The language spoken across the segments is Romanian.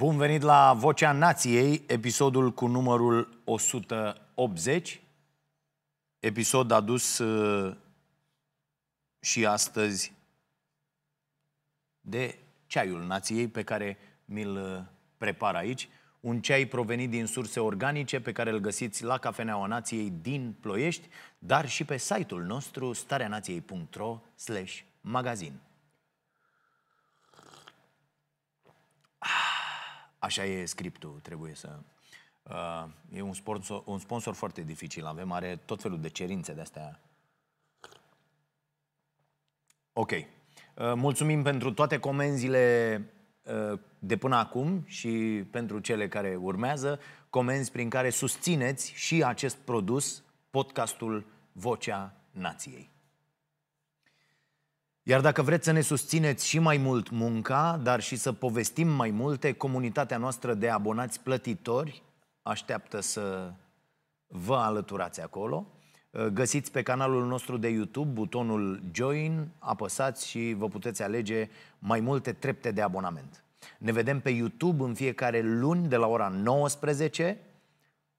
Bun venit la Vocea Nației, episodul cu numărul 180. Episod adus uh, și astăzi de ceaiul nației pe care mi-l uh, prepar aici. Un ceai provenit din surse organice pe care îl găsiți la Cafeneaua Nației din Ploiești, dar și pe site-ul nostru stareanației.ro magazin. Așa e scriptul, trebuie să... Uh, e un sponsor, un sponsor foarte dificil, avem, are tot felul de cerințe de astea. Ok. Uh, mulțumim pentru toate comenzile uh, de până acum și pentru cele care urmează, comenzi prin care susțineți și acest produs, podcastul Vocea Nației. Iar dacă vreți să ne susțineți și mai mult munca, dar și să povestim mai multe, comunitatea noastră de abonați plătitori așteaptă să vă alăturați acolo. Găsiți pe canalul nostru de YouTube butonul Join, apăsați și vă puteți alege mai multe trepte de abonament. Ne vedem pe YouTube în fiecare luni de la ora 19,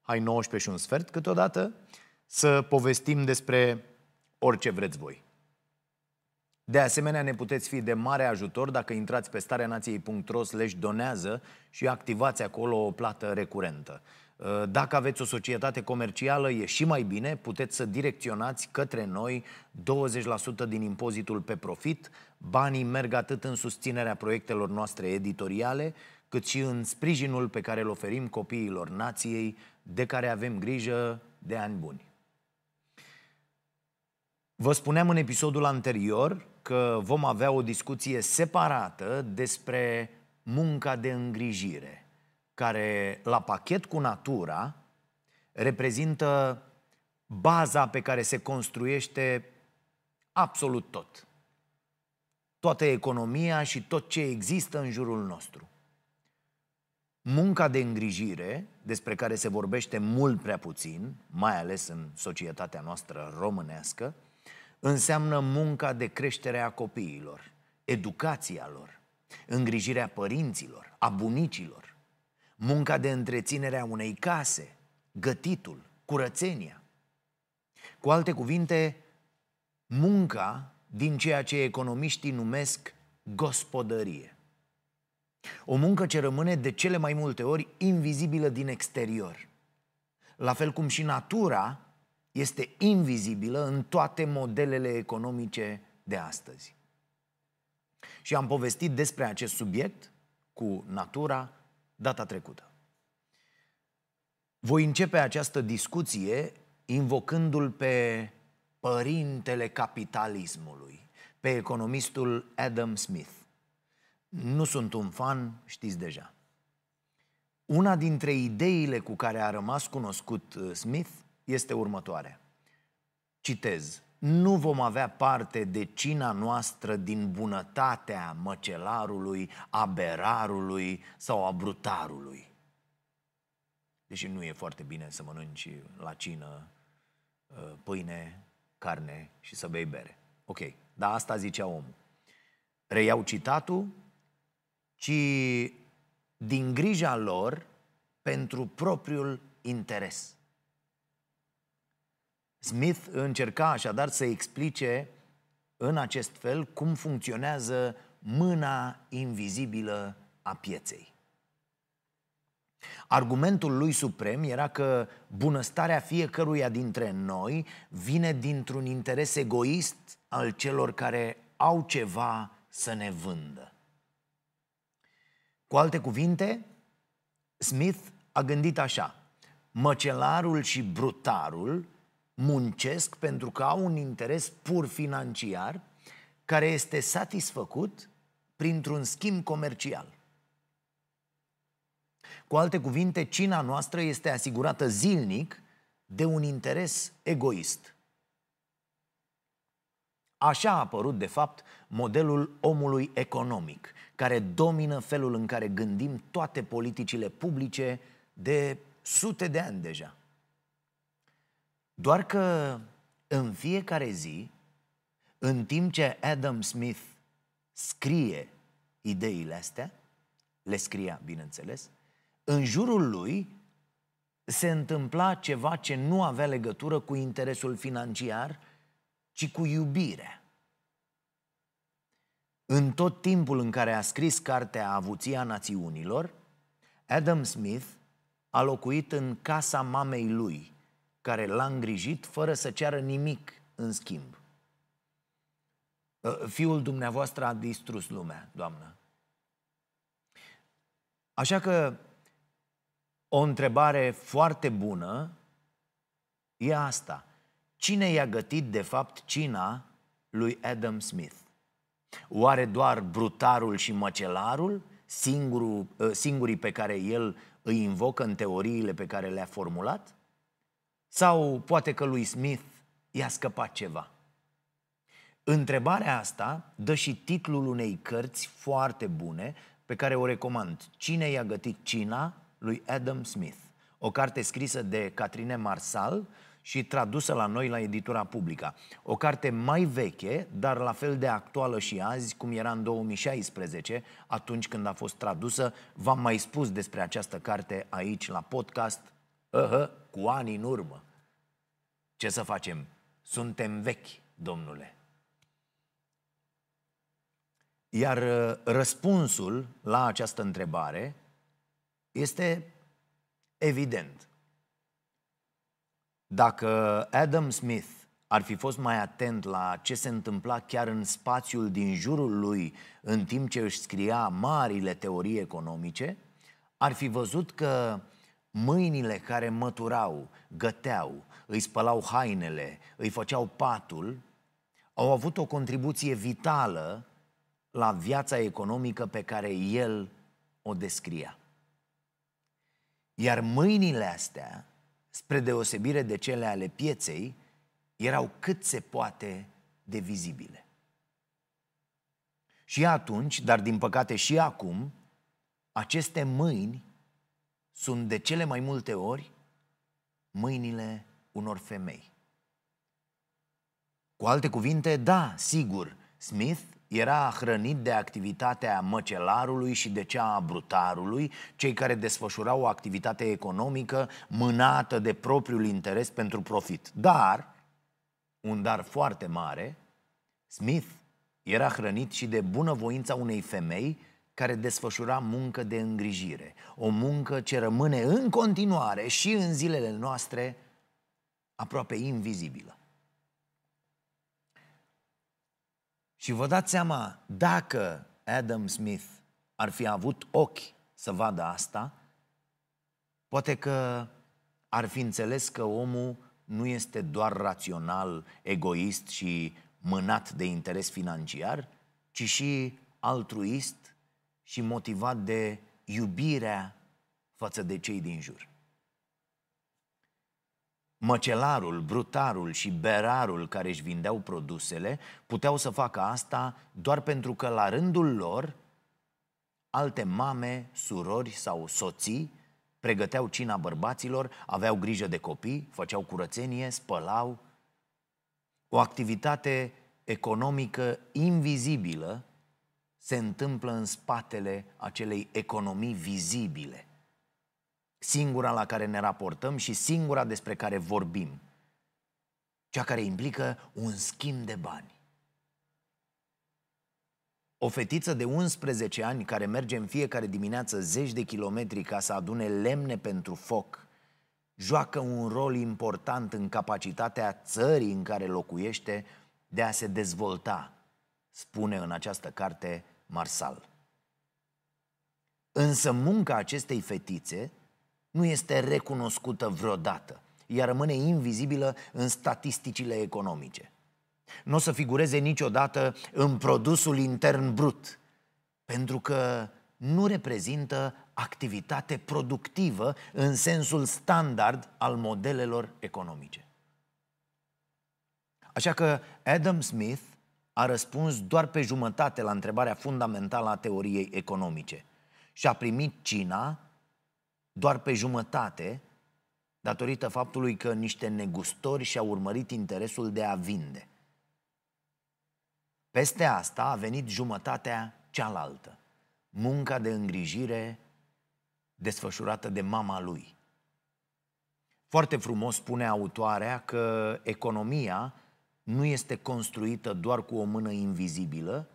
hai 19 și un sfert câteodată, să povestim despre orice vreți voi. De asemenea, ne puteți fi de mare ajutor dacă intrați pe stareanației.ro donează și activați acolo o plată recurentă. Uh, dacă aveți o societate comercială, e și mai bine, puteți să direcționați către noi 20% din impozitul pe profit. Banii merg atât în susținerea proiectelor noastre editoriale, cât și în sprijinul pe care îl oferim copiilor nației, de care avem grijă de ani buni. Vă spuneam în episodul anterior că vom avea o discuție separată despre munca de îngrijire, care la pachet cu natura reprezintă baza pe care se construiește absolut tot. Toată economia și tot ce există în jurul nostru. Munca de îngrijire, despre care se vorbește mult prea puțin, mai ales în societatea noastră românească, înseamnă munca de creștere a copiilor, educația lor, îngrijirea părinților, a bunicilor, munca de întreținere a unei case, gătitul, curățenia. Cu alte cuvinte, munca din ceea ce economiștii numesc gospodărie. O muncă ce rămâne de cele mai multe ori invizibilă din exterior. La fel cum și natura este invizibilă în toate modelele economice de astăzi. Și am povestit despre acest subiect cu natura data trecută. Voi începe această discuție invocându-l pe părintele capitalismului, pe economistul Adam Smith. Nu sunt un fan, știți deja. Una dintre ideile cu care a rămas cunoscut uh, Smith este următoarea. Citez. Nu vom avea parte de cina noastră din bunătatea măcelarului, a berarului sau a brutarului. Deși nu e foarte bine să mănânci la cină uh, pâine, carne și să bei bere. Ok, dar asta zicea omul. Reiau citatul, ci din grija lor pentru propriul interes. Smith încerca așadar să explice în acest fel cum funcționează mâna invizibilă a pieței. Argumentul lui suprem era că bunăstarea fiecăruia dintre noi vine dintr-un interes egoist al celor care au ceva să ne vândă. Cu alte cuvinte, Smith a gândit așa: măcelarul și brutarul muncesc pentru că au un interes pur financiar care este satisfăcut printr-un schimb comercial. Cu alte cuvinte, cina noastră este asigurată zilnic de un interes egoist. Așa a apărut, de fapt, modelul omului economic, care domină felul în care gândim toate politicile publice de sute de ani deja. Doar că în fiecare zi, în timp ce Adam Smith scrie ideile astea, le scria, bineînțeles, în jurul lui se întâmpla ceva ce nu avea legătură cu interesul financiar, ci cu iubirea. În tot timpul în care a scris cartea Avuția Națiunilor, Adam Smith a locuit în casa mamei lui, care l-a îngrijit fără să ceară nimic în schimb. Ă, fiul dumneavoastră a distrus lumea, doamnă. Așa că o întrebare foarte bună e asta. Cine i-a gătit, de fapt, cina lui Adam Smith? Oare doar brutarul și măcelarul, singurul, ă, singurii pe care el îi invocă în teoriile pe care le-a formulat? Sau poate că lui Smith i-a scăpat ceva? Întrebarea asta dă și titlul unei cărți foarte bune pe care o recomand. Cine i-a gătit cina lui Adam Smith? O carte scrisă de Catrine Marsal și tradusă la noi la editura publică. O carte mai veche, dar la fel de actuală și azi, cum era în 2016, atunci când a fost tradusă. V-am mai spus despre această carte aici la podcast, uh-huh, cu ani în urmă. Ce să facem? Suntem vechi, domnule. Iar uh, răspunsul la această întrebare este evident. Dacă Adam Smith ar fi fost mai atent la ce se întâmpla chiar în spațiul din jurul lui în timp ce își scria marile teorii economice, ar fi văzut că mâinile care măturau, găteau, îi spălau hainele, îi făceau patul, au avut o contribuție vitală la viața economică pe care el o descria. Iar mâinile astea, spre deosebire de cele ale pieței, erau cât se poate de vizibile. Și atunci, dar din păcate și acum, aceste mâini sunt de cele mai multe ori mâinile unor femei. Cu alte cuvinte, da, sigur, Smith era hrănit de activitatea măcelarului și de cea a brutarului, cei care desfășurau o activitate economică mânată de propriul interes pentru profit. Dar, un dar foarte mare, Smith era hrănit și de bunăvoința unei femei care desfășura muncă de îngrijire. O muncă ce rămâne în continuare și în zilele noastre aproape invizibilă. Și vă dați seama, dacă Adam Smith ar fi avut ochi să vadă asta, poate că ar fi înțeles că omul nu este doar rațional, egoist și mânat de interes financiar, ci și altruist și motivat de iubirea față de cei din jur. Măcelarul, brutarul și berarul care își vindeau produsele puteau să facă asta doar pentru că la rândul lor alte mame, surori sau soții pregăteau cina bărbaților, aveau grijă de copii, făceau curățenie, spălau. O activitate economică invizibilă se întâmplă în spatele acelei economii vizibile singura la care ne raportăm și singura despre care vorbim, cea care implică un schimb de bani. O fetiță de 11 ani care merge în fiecare dimineață zeci de kilometri ca să adune lemne pentru foc, joacă un rol important în capacitatea țării în care locuiește de a se dezvolta, spune în această carte Marsal. Însă munca acestei fetițe nu este recunoscută vreodată. Ea rămâne invizibilă în statisticile economice. Nu o să figureze niciodată în produsul intern brut, pentru că nu reprezintă activitate productivă în sensul standard al modelelor economice. Așa că Adam Smith a răspuns doar pe jumătate la întrebarea fundamentală a teoriei economice și a primit cina doar pe jumătate, datorită faptului că niște negustori și-au urmărit interesul de a vinde. Peste asta a venit jumătatea cealaltă. munca de îngrijire desfășurată de mama lui. Foarte frumos spune autoarea că economia nu este construită doar cu o mână invizibilă,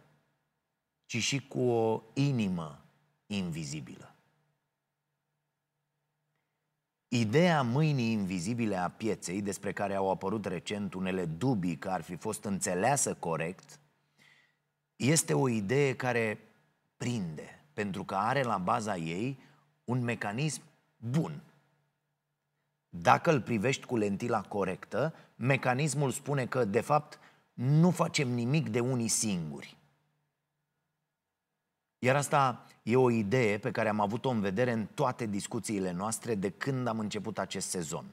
ci și cu o inimă invizibilă. Ideea mâinii invizibile a pieței, despre care au apărut recent unele dubii că ar fi fost înțeleasă corect, este o idee care prinde, pentru că are la baza ei un mecanism bun. Dacă îl privești cu lentila corectă, mecanismul spune că, de fapt, nu facem nimic de unii singuri. Iar asta e o idee pe care am avut-o în vedere în toate discuțiile noastre de când am început acest sezon.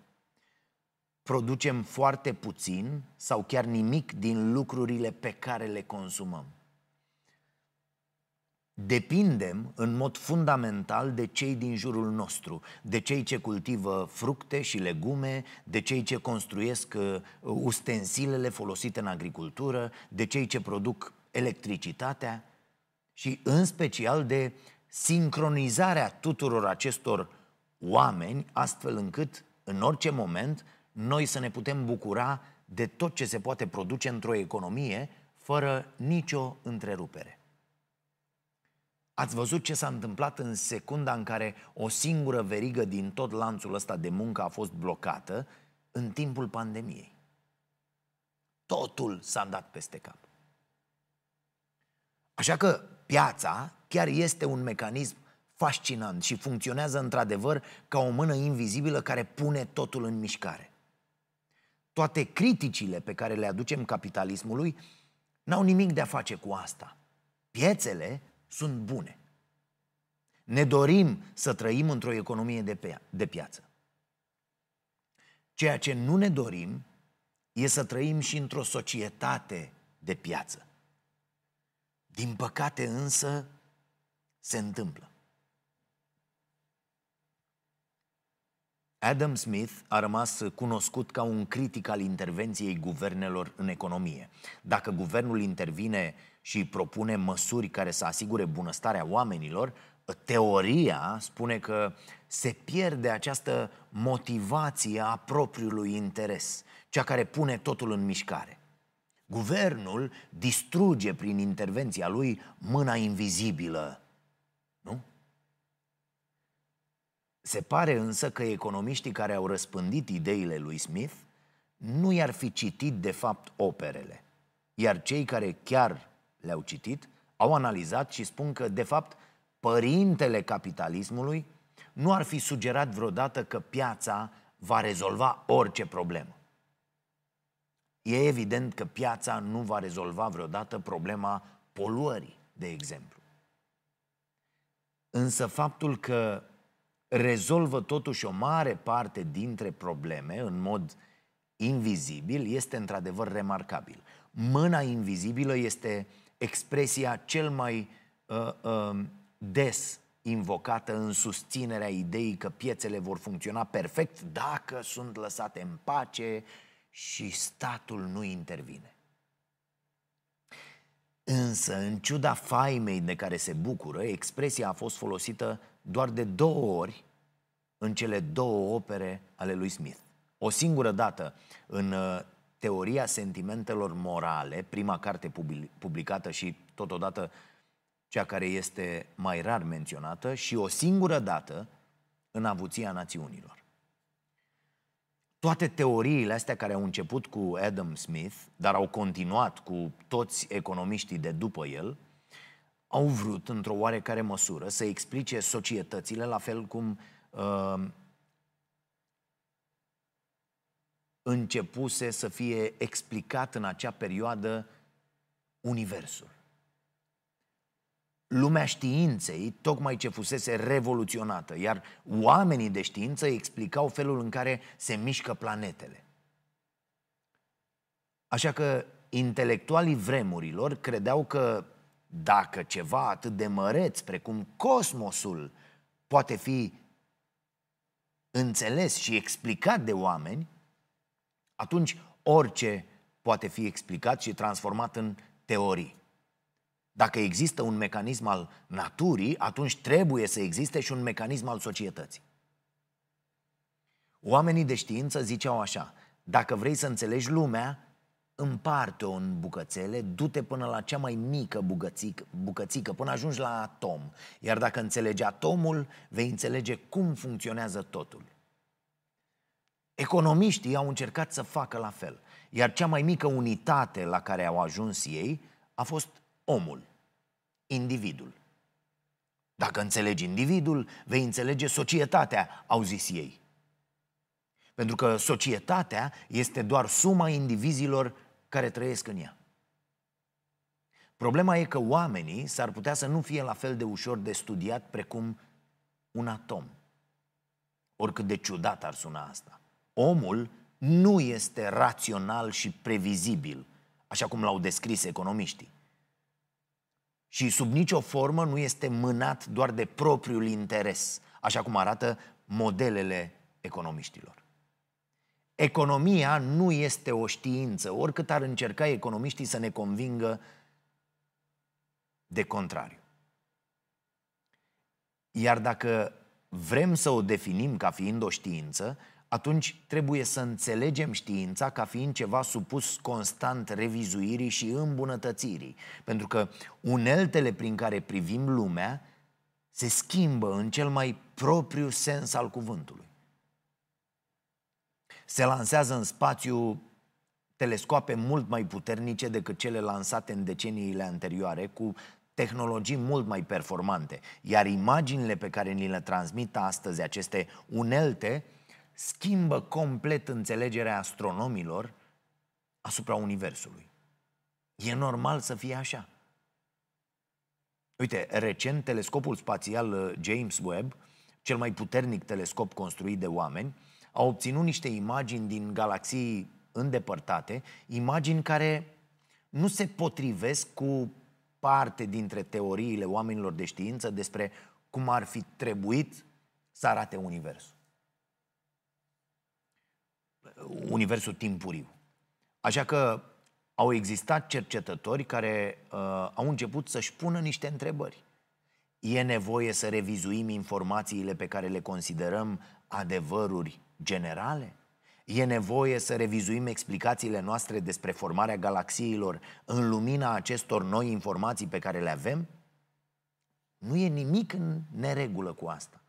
Producem foarte puțin sau chiar nimic din lucrurile pe care le consumăm. Depindem în mod fundamental de cei din jurul nostru, de cei ce cultivă fructe și legume, de cei ce construiesc uh, ustensilele folosite în agricultură, de cei ce produc electricitatea și în special de sincronizarea tuturor acestor oameni, astfel încât în orice moment noi să ne putem bucura de tot ce se poate produce într-o economie fără nicio întrerupere. Ați văzut ce s-a întâmplat în secunda în care o singură verigă din tot lanțul ăsta de muncă a fost blocată în timpul pandemiei. Totul s-a dat peste cap. Așa că piața chiar este un mecanism fascinant și funcționează într-adevăr ca o mână invizibilă care pune totul în mișcare. Toate criticile pe care le aducem capitalismului n-au nimic de a face cu asta. Piețele sunt bune. Ne dorim să trăim într-o economie de, pe, de piață. Ceea ce nu ne dorim e să trăim și într-o societate de piață. Din păcate însă se întâmplă. Adam Smith a rămas cunoscut ca un critic al intervenției guvernelor în economie. Dacă guvernul intervine și propune măsuri care să asigure bunăstarea oamenilor, teoria spune că se pierde această motivație a propriului interes, cea care pune totul în mișcare. Guvernul distruge prin intervenția lui mâna invizibilă, nu? Se pare însă că economiștii care au răspândit ideile lui Smith nu i-ar fi citit de fapt operele, iar cei care chiar le-au citit au analizat și spun că de fapt părintele capitalismului nu ar fi sugerat vreodată că piața va rezolva orice problemă. E evident că piața nu va rezolva vreodată problema poluării, de exemplu. Însă faptul că rezolvă totuși o mare parte dintre probleme în mod invizibil este într-adevăr remarcabil. Mâna invizibilă este expresia cel mai uh, uh, des invocată în susținerea ideii că piețele vor funcționa perfect dacă sunt lăsate în pace și statul nu intervine. Însă, în ciuda faimei de care se bucură, expresia a fost folosită doar de două ori în cele două opere ale lui Smith. O singură dată în uh, Teoria sentimentelor morale, prima carte publicată și totodată cea care este mai rar menționată, și o singură dată în Avuția Națiunilor. Toate teoriile astea care au început cu Adam Smith, dar au continuat cu toți economiștii de după el, au vrut, într-o oarecare măsură, să explice societățile la fel cum uh, începuse să fie explicat în acea perioadă Universul. Lumea științei, tocmai ce fusese revoluționată, iar oamenii de știință explicau felul în care se mișcă planetele. Așa că intelectualii vremurilor credeau că dacă ceva atât de măreț precum cosmosul poate fi înțeles și explicat de oameni, atunci orice poate fi explicat și transformat în teorii. Dacă există un mecanism al naturii, atunci trebuie să existe și un mecanism al societății. Oamenii de știință ziceau așa, dacă vrei să înțelegi lumea, împarte-o în bucățele, du-te până la cea mai mică bucățică, bucățică, până ajungi la atom. Iar dacă înțelegi atomul, vei înțelege cum funcționează totul. Economiștii au încercat să facă la fel, iar cea mai mică unitate la care au ajuns ei a fost omul, individul. Dacă înțelegi individul, vei înțelege societatea, au zis ei. Pentru că societatea este doar suma indivizilor care trăiesc în ea. Problema e că oamenii s-ar putea să nu fie la fel de ușor de studiat precum un atom. Oricât de ciudat ar suna asta. Omul nu este rațional și previzibil, așa cum l-au descris economiștii. Și sub nicio formă nu este mânat doar de propriul interes, așa cum arată modelele economiștilor. Economia nu este o știință, oricât ar încerca economiștii să ne convingă de contrariu. Iar dacă vrem să o definim ca fiind o știință, atunci trebuie să înțelegem știința ca fiind ceva supus constant revizuirii și îmbunătățirii. Pentru că uneltele prin care privim lumea se schimbă în cel mai propriu sens al cuvântului. Se lansează în spațiu telescoape mult mai puternice decât cele lansate în deceniile anterioare, cu tehnologii mult mai performante. Iar imaginile pe care ni le transmit astăzi aceste unelte schimbă complet înțelegerea astronomilor asupra Universului. E normal să fie așa. Uite, recent telescopul spațial uh, James Webb, cel mai puternic telescop construit de oameni, a obținut niște imagini din galaxii îndepărtate, imagini care nu se potrivesc cu parte dintre teoriile oamenilor de știință despre cum ar fi trebuit să arate Universul. Universul timpuriu. Așa că au existat cercetători care uh, au început să-și pună niște întrebări. E nevoie să revizuim informațiile pe care le considerăm adevăruri generale? E nevoie să revizuim explicațiile noastre despre formarea galaxiilor în lumina acestor noi informații pe care le avem? Nu e nimic în neregulă cu asta.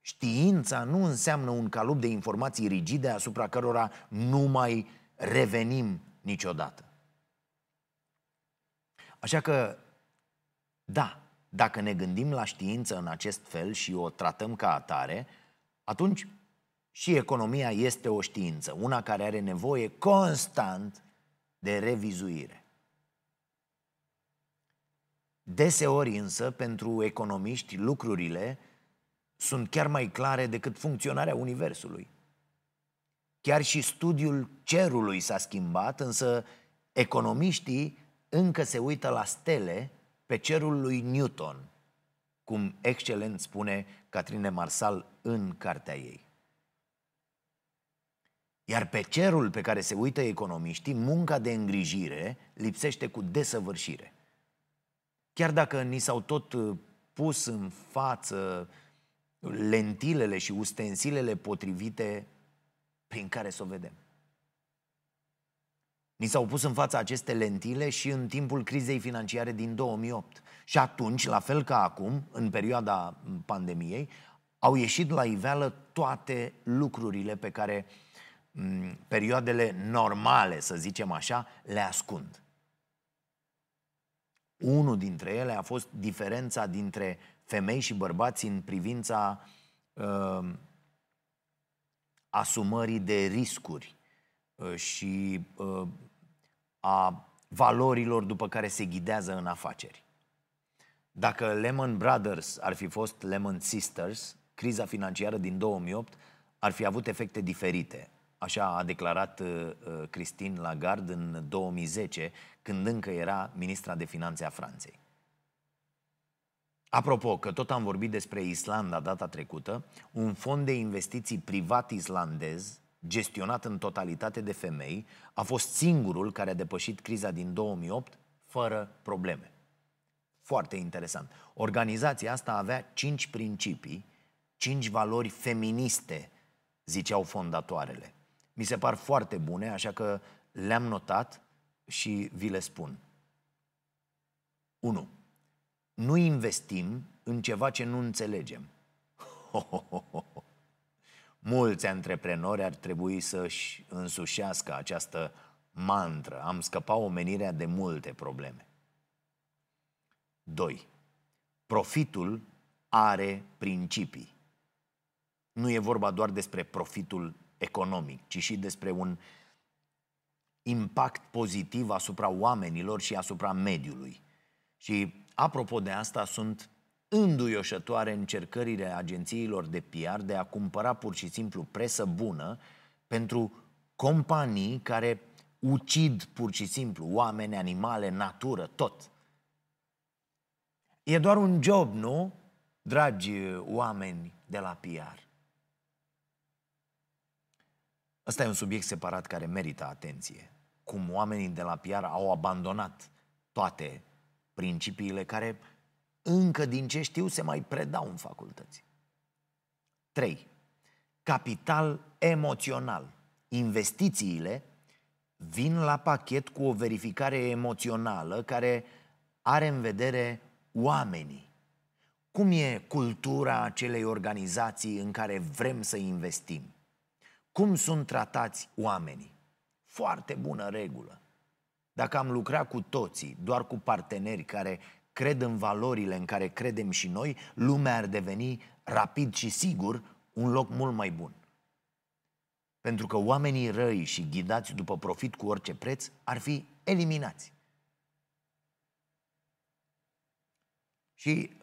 Știința nu înseamnă un calup de informații rigide asupra cărora nu mai revenim niciodată. Așa că, da, dacă ne gândim la știință în acest fel și o tratăm ca atare, atunci și economia este o știință, una care are nevoie constant de revizuire. Deseori însă, pentru economiști, lucrurile sunt chiar mai clare decât funcționarea Universului. Chiar și studiul cerului s-a schimbat, însă economiștii încă se uită la stele pe cerul lui Newton, cum excelent spune Catrine Marsal în cartea ei. Iar pe cerul pe care se uită economiștii, munca de îngrijire lipsește cu desăvârșire. Chiar dacă ni s-au tot uh, pus în față lentilele și ustensilele potrivite prin care să o vedem. Ni s-au pus în fața aceste lentile și în timpul crizei financiare din 2008. Și atunci, la fel ca acum, în perioada pandemiei, au ieșit la iveală toate lucrurile pe care m, perioadele normale, să zicem așa, le ascund. Unul dintre ele a fost diferența dintre femei și bărbați în privința uh, asumării de riscuri uh, și uh, a valorilor după care se ghidează în afaceri. Dacă Lehman Brothers ar fi fost Lehman Sisters, criza financiară din 2008 ar fi avut efecte diferite. Așa a declarat uh, uh, Christine Lagarde în 2010, când încă era ministra de finanțe a Franței. Apropo, că tot am vorbit despre Islanda data trecută, un fond de investiții privat islandez, gestionat în totalitate de femei, a fost singurul care a depășit criza din 2008 fără probleme. Foarte interesant. Organizația asta avea cinci principii, cinci valori feministe, ziceau fondatoarele. Mi se par foarte bune, așa că le-am notat și vi le spun. 1. Nu investim în ceva ce nu înțelegem. Ho, ho, ho, ho. Mulți antreprenori ar trebui să-și însușească această mantră. Am scăpat omenirea de multe probleme. 2. Profitul are principii. Nu e vorba doar despre profitul economic, ci și despre un impact pozitiv asupra oamenilor și asupra mediului. Și apropo de asta, sunt înduioșătoare încercările agențiilor de PR de a cumpăra pur și simplu presă bună pentru companii care ucid pur și simplu oameni, animale, natură, tot. E doar un job, nu? Dragi oameni de la PR. Ăsta e un subiect separat care merită atenție. Cum oamenii de la PR au abandonat toate principiile care încă din ce știu se mai predau în facultăți. 3. Capital emoțional. Investițiile vin la pachet cu o verificare emoțională care are în vedere oamenii. Cum e cultura acelei organizații în care vrem să investim? Cum sunt tratați oamenii? Foarte bună regulă. Dacă am lucrat cu toții, doar cu parteneri care cred în valorile în care credem și noi, lumea ar deveni rapid și sigur un loc mult mai bun. Pentru că oamenii răi și ghidați după profit cu orice preț ar fi eliminați. Și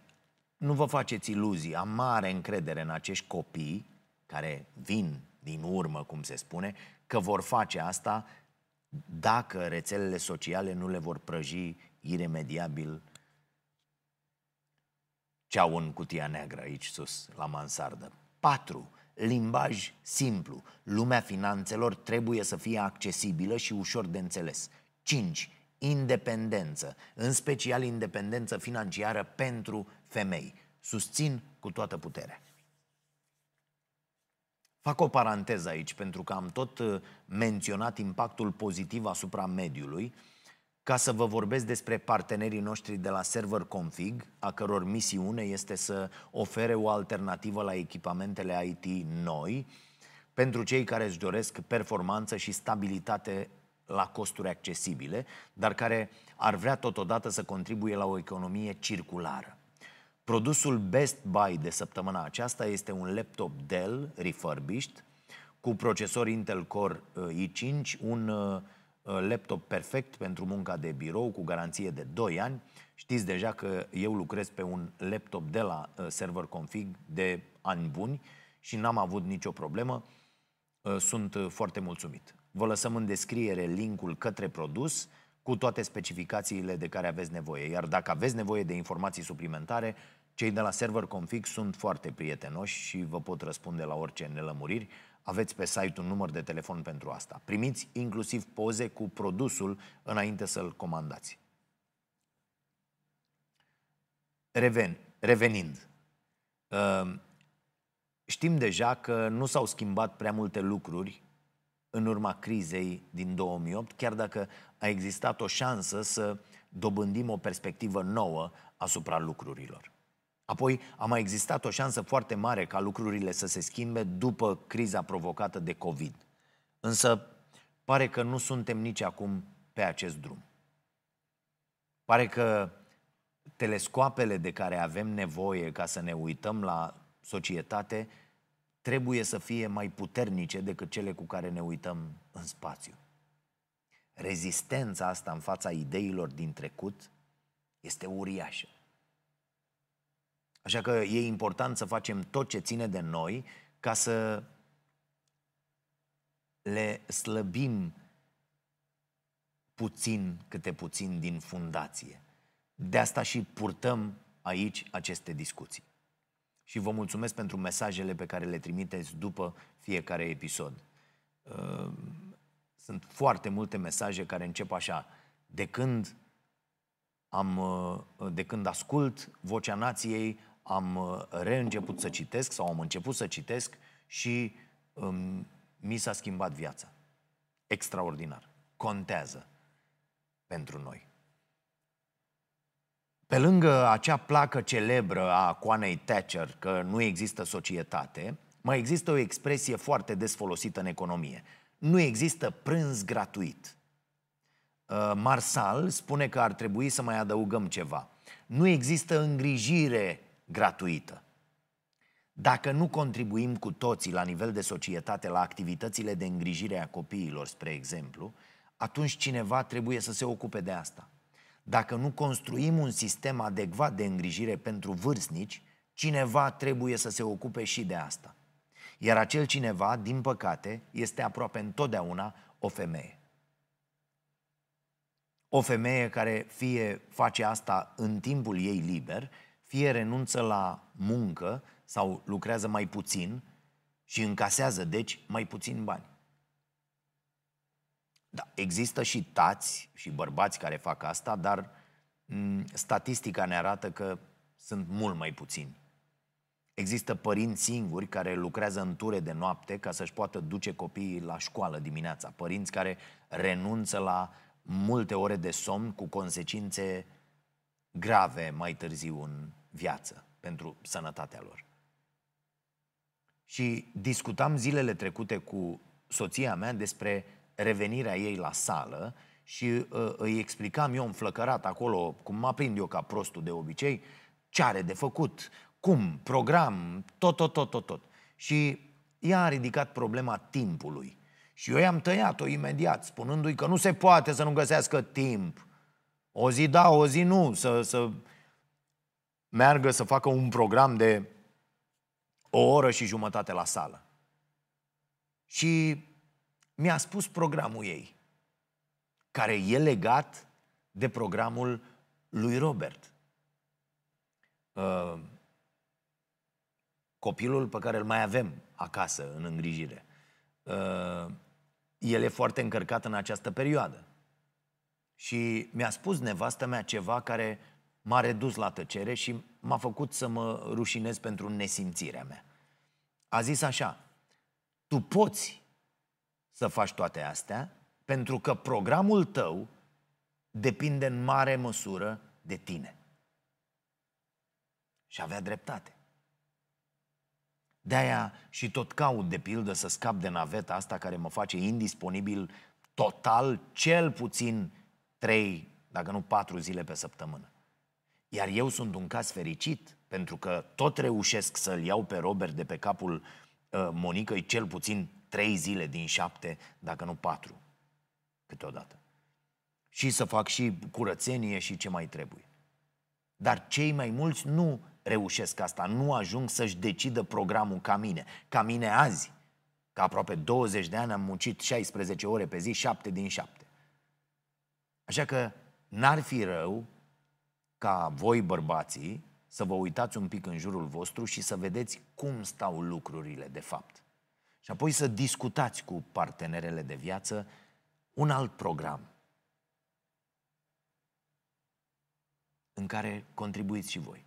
nu vă faceți iluzii, am mare încredere în acești copii care vin din urmă, cum se spune, că vor face asta dacă rețelele sociale nu le vor prăji iremediabil ceau în cutia neagră aici sus, la mansardă. 4. Limbaj simplu. Lumea finanțelor trebuie să fie accesibilă și ușor de înțeles. 5. Independență, în special independență financiară pentru femei. Susțin cu toată puterea. Fac o paranteză aici, pentru că am tot uh, menționat impactul pozitiv asupra mediului, ca să vă vorbesc despre partenerii noștri de la Server Config, a căror misiune este să ofere o alternativă la echipamentele IT noi, pentru cei care își doresc performanță și stabilitate la costuri accesibile, dar care ar vrea totodată să contribuie la o economie circulară. Produsul Best Buy de săptămâna aceasta este un laptop Dell refurbished cu procesor Intel Core uh, i5, un uh, uh, laptop perfect pentru munca de birou cu garanție de 2 ani. Știți deja că eu lucrez pe un laptop de la Server Config de ani buni și n-am avut nicio problemă. Sunt foarte mulțumit. Vă lăsăm în descriere linkul către produs cu toate specificațiile de care aveți nevoie. Iar dacă aveți nevoie de informații suplimentare, cei de la Server Config sunt foarte prietenoși și vă pot răspunde la orice nelămuriri. Aveți pe site un număr de telefon pentru asta. Primiți inclusiv poze cu produsul înainte să-l comandați. Reven, revenind, uh, știm deja că nu s-au schimbat prea multe lucruri în urma crizei din 2008, chiar dacă a existat o șansă să dobândim o perspectivă nouă asupra lucrurilor. Apoi a mai existat o șansă foarte mare ca lucrurile să se schimbe după criza provocată de COVID. Însă pare că nu suntem nici acum pe acest drum. Pare că telescoapele de care avem nevoie ca să ne uităm la societate trebuie să fie mai puternice decât cele cu care ne uităm în spațiu. Rezistența asta în fața ideilor din trecut este uriașă. Așa că e important să facem tot ce ține de noi ca să le slăbim puțin câte puțin din fundație. De asta și purtăm aici aceste discuții. Și vă mulțumesc pentru mesajele pe care le trimiteți după fiecare episod. Uh, sunt foarte multe mesaje care încep așa. De când am, uh, de când ascult vocea nației, am uh, reînceput să citesc sau am început să citesc și um, mi s-a schimbat viața. Extraordinar. Contează pentru noi. Pe lângă acea placă celebră a coanei Thatcher că nu există societate, mai există o expresie foarte des folosită în economie. Nu există prânz gratuit. Uh, Marsal spune că ar trebui să mai adăugăm ceva. Nu există îngrijire gratuită. Dacă nu contribuim cu toții la nivel de societate la activitățile de îngrijire a copiilor, spre exemplu, atunci cineva trebuie să se ocupe de asta. Dacă nu construim un sistem adecvat de îngrijire pentru vârstnici, cineva trebuie să se ocupe și de asta. Iar acel cineva, din păcate, este aproape întotdeauna o femeie. O femeie care fie face asta în timpul ei liber, fie renunță la muncă sau lucrează mai puțin și încasează, deci, mai puțin bani. Da, există și tați și bărbați care fac asta, dar m- mm, statistica ne arată că sunt mult mai puțini. Există părinți singuri care lucrează în ture de noapte ca să-și poată duce copiii la școală dimineața. Părinți care renunță la multe ore de somn cu consecințe grave mai târziu în viață pentru sănătatea lor. Și discutam zilele trecute cu soția mea despre revenirea ei la sală și uh, îi explicam eu înflăcărat acolo, cum mă prind eu ca prostul de obicei, ce are de făcut, cum, program, tot, tot, tot, tot, tot. Și ea a ridicat problema timpului. Și eu i-am tăiat-o imediat, spunându-i că nu se poate să nu găsească timp. O zi da, o zi nu, să, să meargă să facă un program de o oră și jumătate la sală. Și mi-a spus programul ei, care e legat de programul lui Robert. Uh, copilul pe care îl mai avem acasă în îngrijire. Uh, el e foarte încărcat în această perioadă. Și mi-a spus nevastă mea ceva care m-a redus la tăcere și m-a făcut să mă rușinez pentru nesimțirea mea. A zis așa, tu poți să faci toate astea pentru că programul tău depinde în mare măsură de tine. Și avea dreptate. De-aia și tot caut, de pildă, să scap de naveta asta care mă face indisponibil total, cel puțin trei, dacă nu patru zile pe săptămână. Iar eu sunt un caz fericit, pentru că tot reușesc să-l iau pe Robert de pe capul uh, Monicăi cel puțin trei zile din șapte, dacă nu patru, câteodată. Și să fac și curățenie și ce mai trebuie. Dar cei mai mulți nu reușesc asta, nu ajung să-și decidă programul ca mine. Ca mine azi, ca aproape 20 de ani am muncit 16 ore pe zi, 7 din 7. Așa că n-ar fi rău ca voi bărbații să vă uitați un pic în jurul vostru și să vedeți cum stau lucrurile de fapt. Și apoi să discutați cu partenerele de viață un alt program în care contribuiți și voi.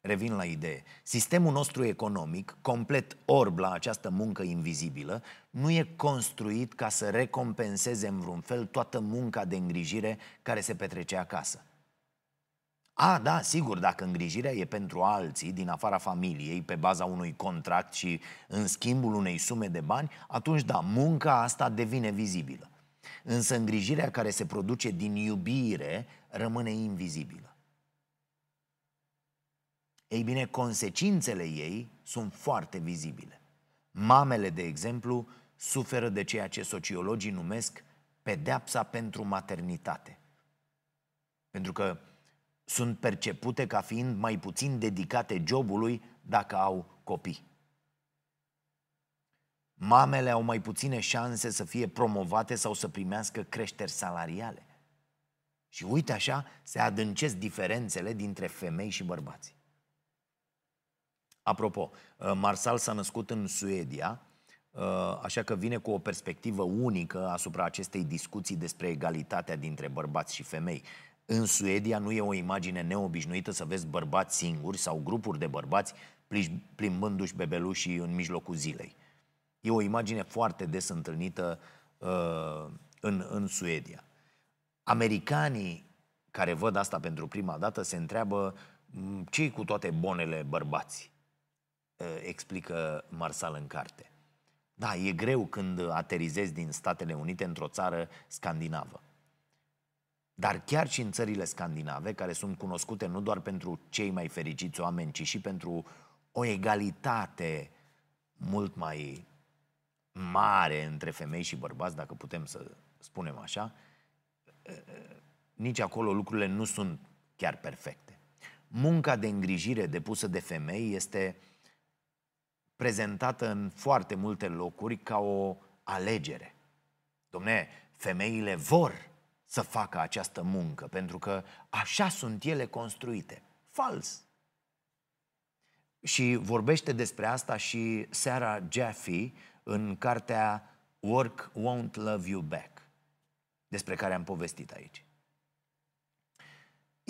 Revin la idee. Sistemul nostru economic, complet orb la această muncă invizibilă, nu e construit ca să recompenseze în vreun fel toată munca de îngrijire care se petrece acasă. A, da, sigur, dacă îngrijirea e pentru alții din afara familiei, pe baza unui contract și în schimbul unei sume de bani, atunci da, munca asta devine vizibilă. Însă îngrijirea care se produce din iubire rămâne invizibilă. Ei bine, consecințele ei sunt foarte vizibile. Mamele, de exemplu, suferă de ceea ce sociologii numesc pedeapsa pentru maternitate. Pentru că sunt percepute ca fiind mai puțin dedicate jobului dacă au copii. Mamele au mai puține șanse să fie promovate sau să primească creșteri salariale. Și uite așa se adâncesc diferențele dintre femei și bărbați. Apropo, uh, Marsal s-a născut în Suedia, așa că vine cu o perspectivă unică asupra acestei discuții despre egalitatea dintre bărbați și femei. În Suedia nu e o imagine neobișnuită să vezi bărbați singuri sau grupuri de bărbați plimbându-și bebelușii în mijlocul zilei. E o imagine foarte des întâlnită uh, în, în Suedia. Americanii care văd asta pentru prima dată se întreabă ce cu toate bonele bărbați, uh, explică Marsal în carte. Da, e greu când aterizezi din Statele Unite într-o țară scandinavă. Dar chiar și în țările scandinave, care sunt cunoscute nu doar pentru cei mai fericiți oameni, ci și pentru o egalitate mult mai mare între femei și bărbați, dacă putem să spunem așa, nici acolo lucrurile nu sunt chiar perfecte. Munca de îngrijire depusă de femei este prezentată în foarte multe locuri ca o alegere. Domne, femeile vor să facă această muncă, pentru că așa sunt ele construite. Fals. Și vorbește despre asta și Sarah Jaffe în cartea Work Won't Love You Back, despre care am povestit aici.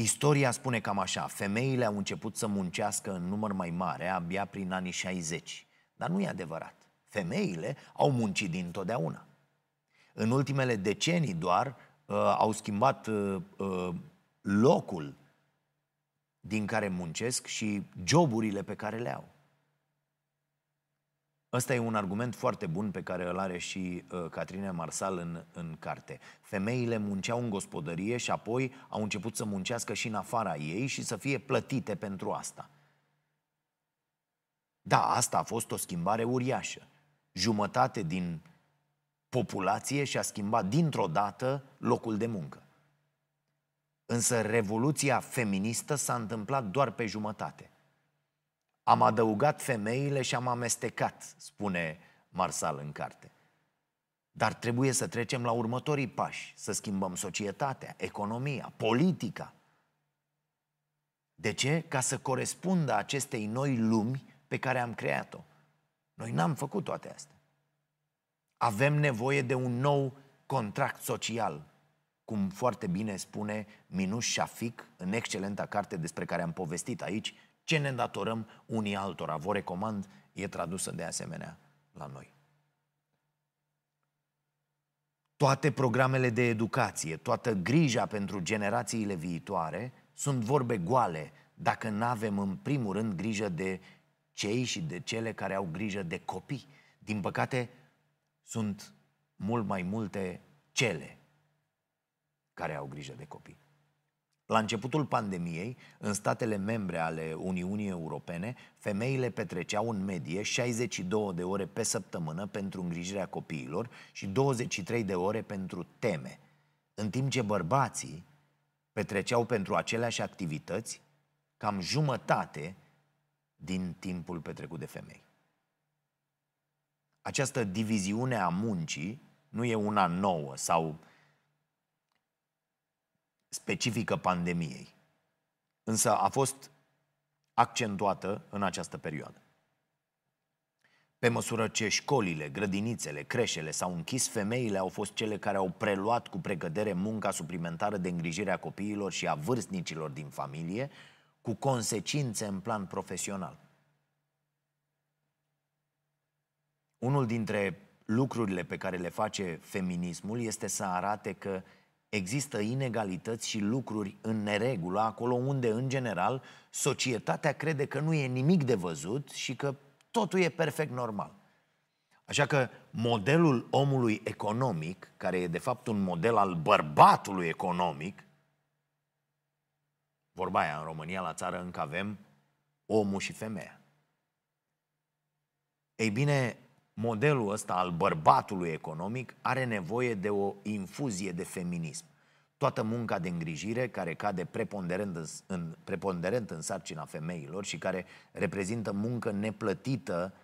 Istoria spune cam așa, femeile au început să muncească în număr mai mare abia prin anii 60. Dar nu e adevărat. Femeile au muncit dintotdeauna. În ultimele decenii doar, uh, au schimbat uh, uh, locul din care muncesc și joburile pe care le au. Ăsta e un argument foarte bun pe care îl are și uh, Catrine Marsal în, în carte. Femeile munceau în gospodărie și apoi au început să muncească și în afara ei și să fie plătite pentru asta. Da, asta a fost o schimbare uriașă. Jumătate din populație și-a schimbat dintr-o dată locul de muncă. Însă revoluția feministă s-a întâmplat doar pe jumătate. Am adăugat femeile și am amestecat, spune Marsal în carte. Dar trebuie să trecem la următorii pași, să schimbăm societatea, economia, politica. De ce? Ca să corespundă acestei noi lumi pe care am creat-o. Noi n-am făcut toate astea. Avem nevoie de un nou contract social, cum foarte bine spune Minuș Șafic în excelenta carte despre care am povestit aici, ce ne datorăm unii altora. Vă recomand, e tradusă de asemenea la noi. Toate programele de educație, toată grija pentru generațiile viitoare sunt vorbe goale dacă nu avem în primul rând grijă de cei și de cele care au grijă de copii. Din păcate, sunt mult mai multe cele care au grijă de copii. La începutul pandemiei, în statele membre ale Uniunii Europene, femeile petreceau în medie 62 de ore pe săptămână pentru îngrijirea copiilor și 23 de ore pentru teme, în timp ce bărbații petreceau pentru aceleași activități cam jumătate din timpul petrecut de femei. Această diviziune a muncii nu e una nouă sau specifică pandemiei, însă a fost accentuată în această perioadă. Pe măsură ce școlile, grădinițele, creșele s-au închis, femeile au fost cele care au preluat cu pregădere munca suplimentară de îngrijire a copiilor și a vârstnicilor din familie, cu consecințe în plan profesional. Unul dintre lucrurile pe care le face feminismul este să arate că există inegalități și lucruri în neregulă, acolo unde, în general, societatea crede că nu e nimic de văzut și că totul e perfect normal. Așa că modelul omului economic, care e de fapt un model al bărbatului economic, vorba aia în România, la țară, încă avem omul și femeia. Ei bine, modelul ăsta al bărbatului economic are nevoie de o infuzie de feminism. Toată munca de îngrijire care cade preponderent în, în, preponderent în sarcina femeilor și care reprezintă muncă neplătită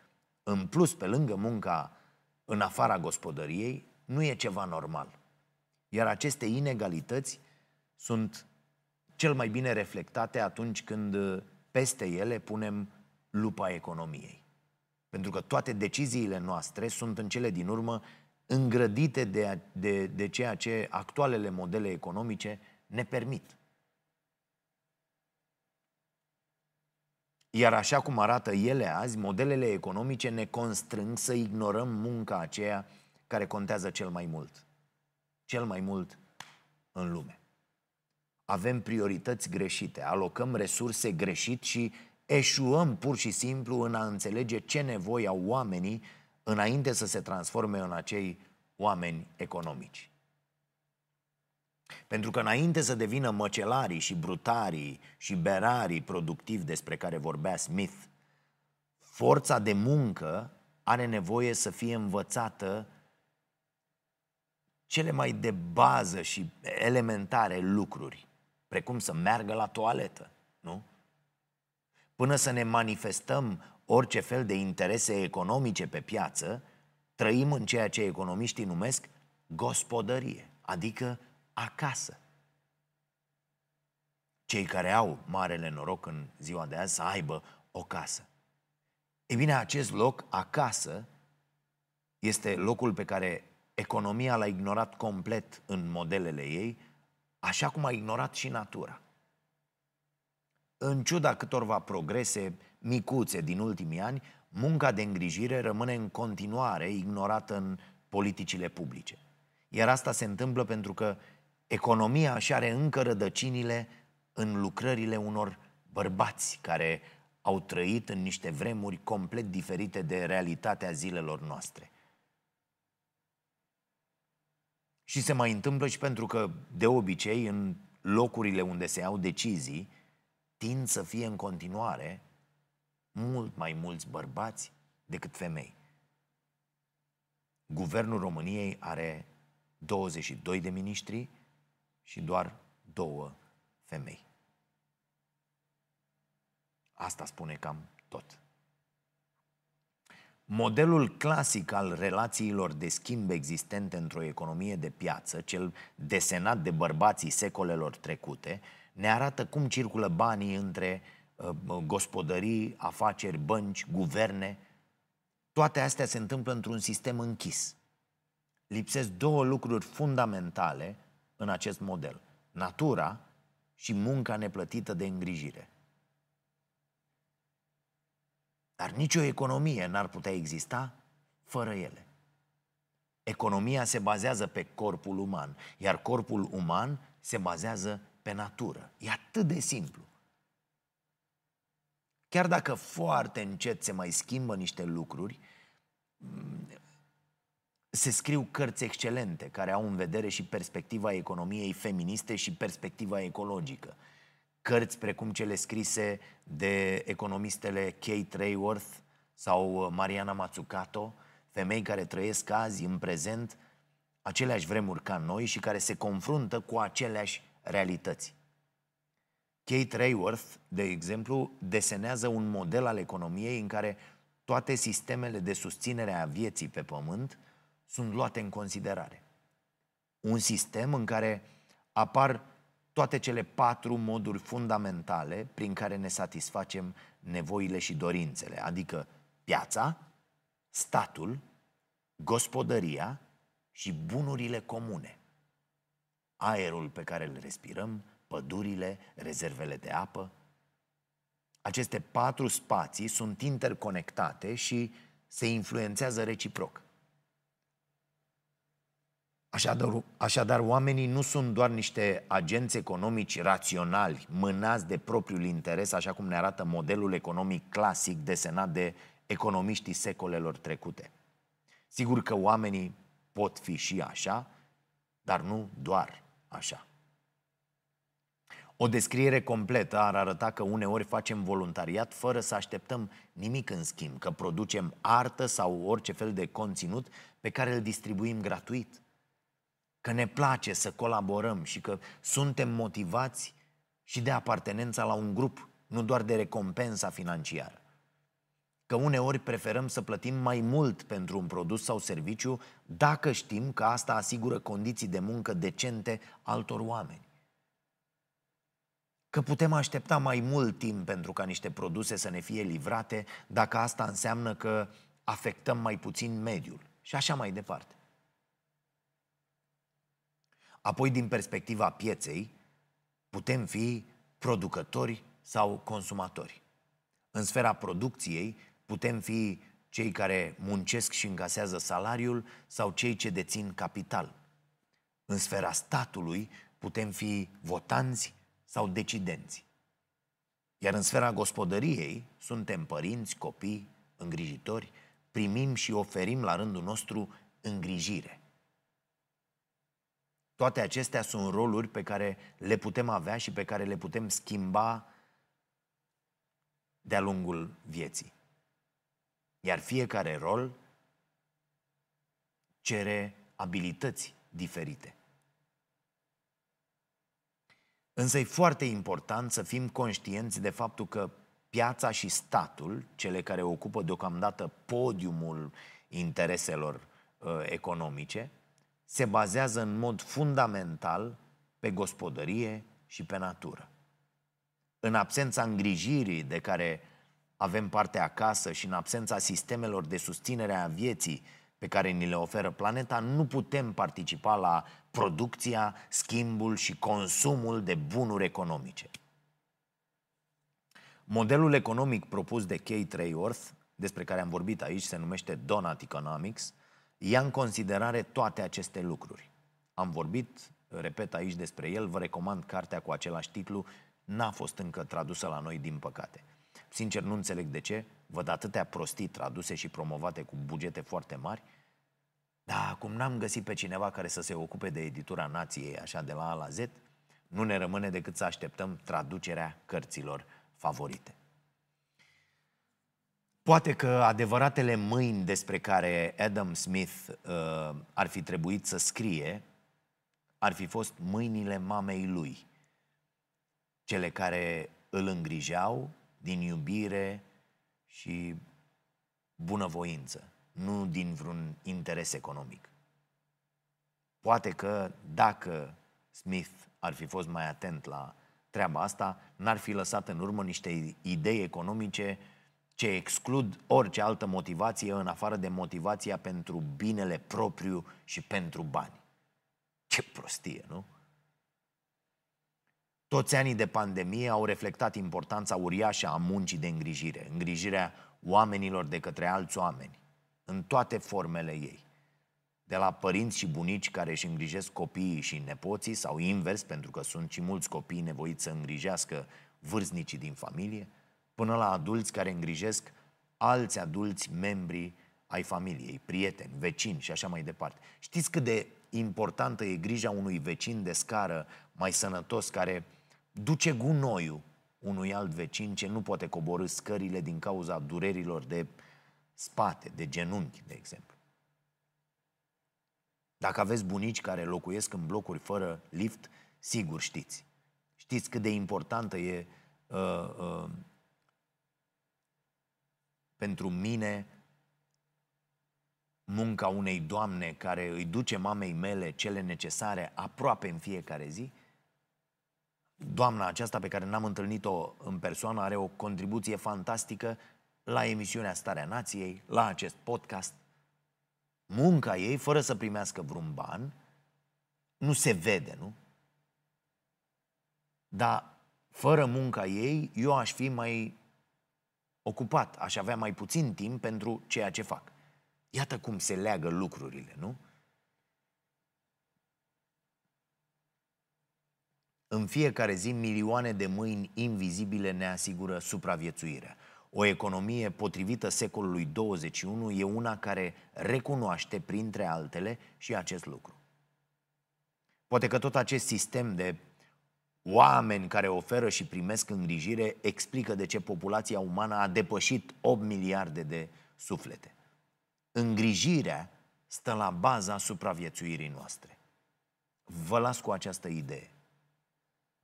în plus pe lângă munca în afara gospodăriei, nu e ceva normal. Iar aceste inegalități sunt cel mai bine reflectate atunci când peste ele punem lupa economiei. Pentru că toate deciziile noastre sunt în cele din urmă îngrădite de, de, de ceea ce actualele modele economice ne permit. Iar așa cum arată ele azi, modelele economice ne constrâng să ignorăm munca aceea care contează cel mai mult. Cel mai mult în lume. Avem priorități greșite, alocăm resurse greșit și eșuăm pur și simplu în a înțelege ce nevoi au oamenii înainte să se transforme în acei oameni economici. Pentru că înainte să devină măcelarii și brutarii și berarii productivi despre care vorbea Smith, forța de muncă are nevoie să fie învățată cele mai de bază și elementare lucruri, precum să meargă la toaletă, nu? Până să ne manifestăm orice fel de interese economice pe piață, trăim în ceea ce economiștii numesc gospodărie, adică acasă. Cei care au marele noroc în ziua de azi să aibă o casă. E bine, acest loc, acasă, este locul pe care economia l-a ignorat complet în modelele ei, așa cum a ignorat și natura. În ciuda câtorva progrese micuțe din ultimii ani, munca de îngrijire rămâne în continuare ignorată în politicile publice. Iar asta se întâmplă pentru că economia își are încă rădăcinile în lucrările unor bărbați care au trăit în niște vremuri complet diferite de realitatea zilelor noastre. Și se mai întâmplă și pentru că, de obicei, în locurile unde se iau decizii, tind să fie în continuare mult mai mulți bărbați decât femei. Guvernul României are 22 de miniștri și doar două femei. Asta spune cam tot. Modelul clasic al relațiilor de schimb existente într-o economie de piață, cel desenat de bărbații secolelor trecute, ne arată cum circulă banii între uh, gospodării, afaceri, bănci, guverne. Toate astea se întâmplă într-un sistem închis. Lipsesc două lucruri fundamentale în acest model. Natura și munca neplătită de îngrijire. Dar nicio economie n-ar putea exista fără ele. Economia se bazează pe corpul uman, iar corpul uman se bazează pe natură. E atât de simplu. Chiar dacă foarte încet se mai schimbă niște lucruri, se scriu cărți excelente care au în vedere și perspectiva economiei feministe și perspectiva ecologică. Cărți precum cele scrise de economistele Kate Rayworth sau Mariana Mazzucato, femei care trăiesc azi, în prezent, aceleași vremuri ca noi și care se confruntă cu aceleași realități. Kate Rayworth, de exemplu, desenează un model al economiei în care toate sistemele de susținere a vieții pe pământ sunt luate în considerare. Un sistem în care apar toate cele patru moduri fundamentale prin care ne satisfacem nevoile și dorințele, adică piața, statul, gospodăria și bunurile comune. Aerul pe care îl respirăm, pădurile, rezervele de apă. Aceste patru spații sunt interconectate și se influențează reciproc. Așadar, așadar, oamenii nu sunt doar niște agenți economici raționali, mânați de propriul interes, așa cum ne arată modelul economic clasic desenat de economiștii secolelor trecute. Sigur că oamenii pot fi și așa, dar nu doar așa. O descriere completă ar arăta că uneori facem voluntariat fără să așteptăm nimic în schimb, că producem artă sau orice fel de conținut pe care îl distribuim gratuit că ne place să colaborăm și că suntem motivați și de apartenența la un grup, nu doar de recompensa financiară. Că uneori preferăm să plătim mai mult pentru un produs sau serviciu dacă știm că asta asigură condiții de muncă decente altor oameni. că putem aștepta mai mult timp pentru ca niște produse să ne fie livrate, dacă asta înseamnă că afectăm mai puțin mediul și așa mai departe. Apoi, din perspectiva pieței, putem fi producători sau consumatori. În sfera producției, putem fi cei care muncesc și încasează salariul sau cei ce dețin capital. În sfera statului, putem fi votanți sau decidenți. Iar în sfera gospodăriei, suntem părinți, copii, îngrijitori, primim și oferim la rândul nostru îngrijire. Toate acestea sunt roluri pe care le putem avea și pe care le putem schimba de-a lungul vieții. Iar fiecare rol cere abilități diferite. Însă e foarte important să fim conștienți de faptul că piața și statul, cele care ocupă deocamdată podiumul intereselor uh, economice, se bazează în mod fundamental pe gospodărie și pe natură. În absența îngrijirii de care avem parte acasă și în absența sistemelor de susținere a vieții pe care ni le oferă planeta, nu putem participa la producția, schimbul și consumul de bunuri economice. Modelul economic propus de Kate Raworth, despre care am vorbit aici, se numește Donut Economics, ia în considerare toate aceste lucruri. Am vorbit, repet aici despre el, vă recomand cartea cu același titlu, n-a fost încă tradusă la noi, din păcate. Sincer, nu înțeleg de ce, văd atâtea prostii traduse și promovate cu bugete foarte mari, dar acum n-am găsit pe cineva care să se ocupe de editura nației, așa de la A la Z, nu ne rămâne decât să așteptăm traducerea cărților favorite. Poate că adevăratele mâini despre care Adam Smith uh, ar fi trebuit să scrie ar fi fost mâinile mamei lui, cele care îl îngrijeau din iubire și bunăvoință, nu din vreun interes economic. Poate că dacă Smith ar fi fost mai atent la treaba asta, n-ar fi lăsat în urmă niște idei economice ce exclud orice altă motivație în afară de motivația pentru binele propriu și pentru bani. Ce prostie, nu? Toți anii de pandemie au reflectat importanța uriașă a muncii de îngrijire, îngrijirea oamenilor de către alți oameni, în toate formele ei. De la părinți și bunici care își îngrijesc copiii și nepoții sau invers, pentru că sunt și mulți copii nevoiți să îngrijească vârstnicii din familie, până la adulți care îngrijesc alți adulți membri ai familiei, prieteni, vecini și așa mai departe. Știți cât de importantă e grija unui vecin de scară mai sănătos care duce gunoiul unui alt vecin ce nu poate coborâ scările din cauza durerilor de spate, de genunchi, de exemplu. Dacă aveți bunici care locuiesc în blocuri fără lift, sigur știți. Știți cât de importantă e uh, uh, pentru mine munca unei doamne care îi duce mamei mele cele necesare aproape în fiecare zi? Doamna aceasta pe care n-am întâlnit-o în persoană are o contribuție fantastică la emisiunea Starea Nației, la acest podcast. Munca ei, fără să primească vreun ban, nu se vede, nu? Dar fără munca ei, eu aș fi mai ocupat, aș avea mai puțin timp pentru ceea ce fac. Iată cum se leagă lucrurile, nu? În fiecare zi, milioane de mâini invizibile ne asigură supraviețuirea. O economie potrivită secolului 21 e una care recunoaște, printre altele, și acest lucru. Poate că tot acest sistem de oameni care oferă și primesc îngrijire explică de ce populația umană a depășit 8 miliarde de suflete. Îngrijirea stă la baza supraviețuirii noastre. Vă las cu această idee.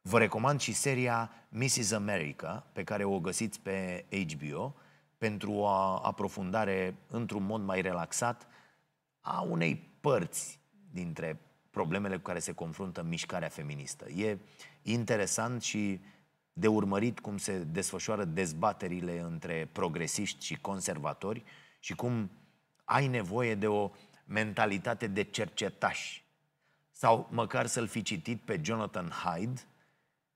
Vă recomand și seria Mrs. America, pe care o găsiți pe HBO, pentru o aprofundare într-un mod mai relaxat a unei părți dintre problemele cu care se confruntă mișcarea feministă. E interesant și de urmărit cum se desfășoară dezbaterile între progresiști și conservatori și cum ai nevoie de o mentalitate de cercetaș sau măcar să-l fi citit pe Jonathan Hyde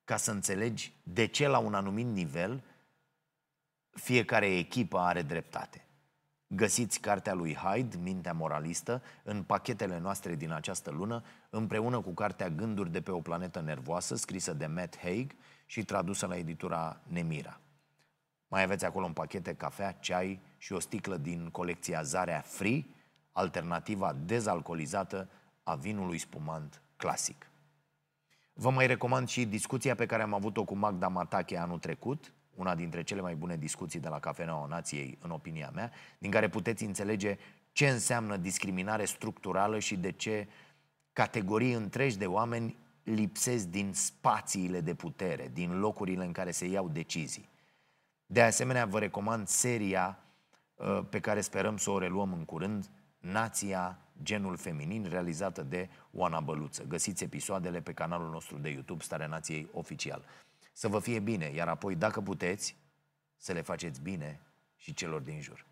ca să înțelegi de ce la un anumit nivel fiecare echipă are dreptate. Găsiți cartea lui Hyde, Mintea Moralistă, în pachetele noastre din această lună, împreună cu cartea Gânduri de pe o planetă nervoasă, scrisă de Matt Haig și tradusă la editura Nemira. Mai aveți acolo în pachete cafea, ceai și o sticlă din colecția Zarea Free, alternativa dezalcoolizată a vinului spumant clasic. Vă mai recomand și discuția pe care am avut-o cu Magda Matache anul trecut, una dintre cele mai bune discuții de la Cafeneaua Nației, în opinia mea, din care puteți înțelege ce înseamnă discriminare structurală și de ce categorii întregi de oameni lipsesc din spațiile de putere, din locurile în care se iau decizii. De asemenea, vă recomand seria uh, pe care sperăm să o reluăm în curând, Nația, genul feminin, realizată de Oana Băluță. Găsiți episoadele pe canalul nostru de YouTube, Starea Nației Oficial. Să vă fie bine, iar apoi, dacă puteți, să le faceți bine și celor din jur.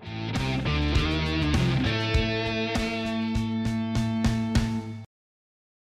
thank you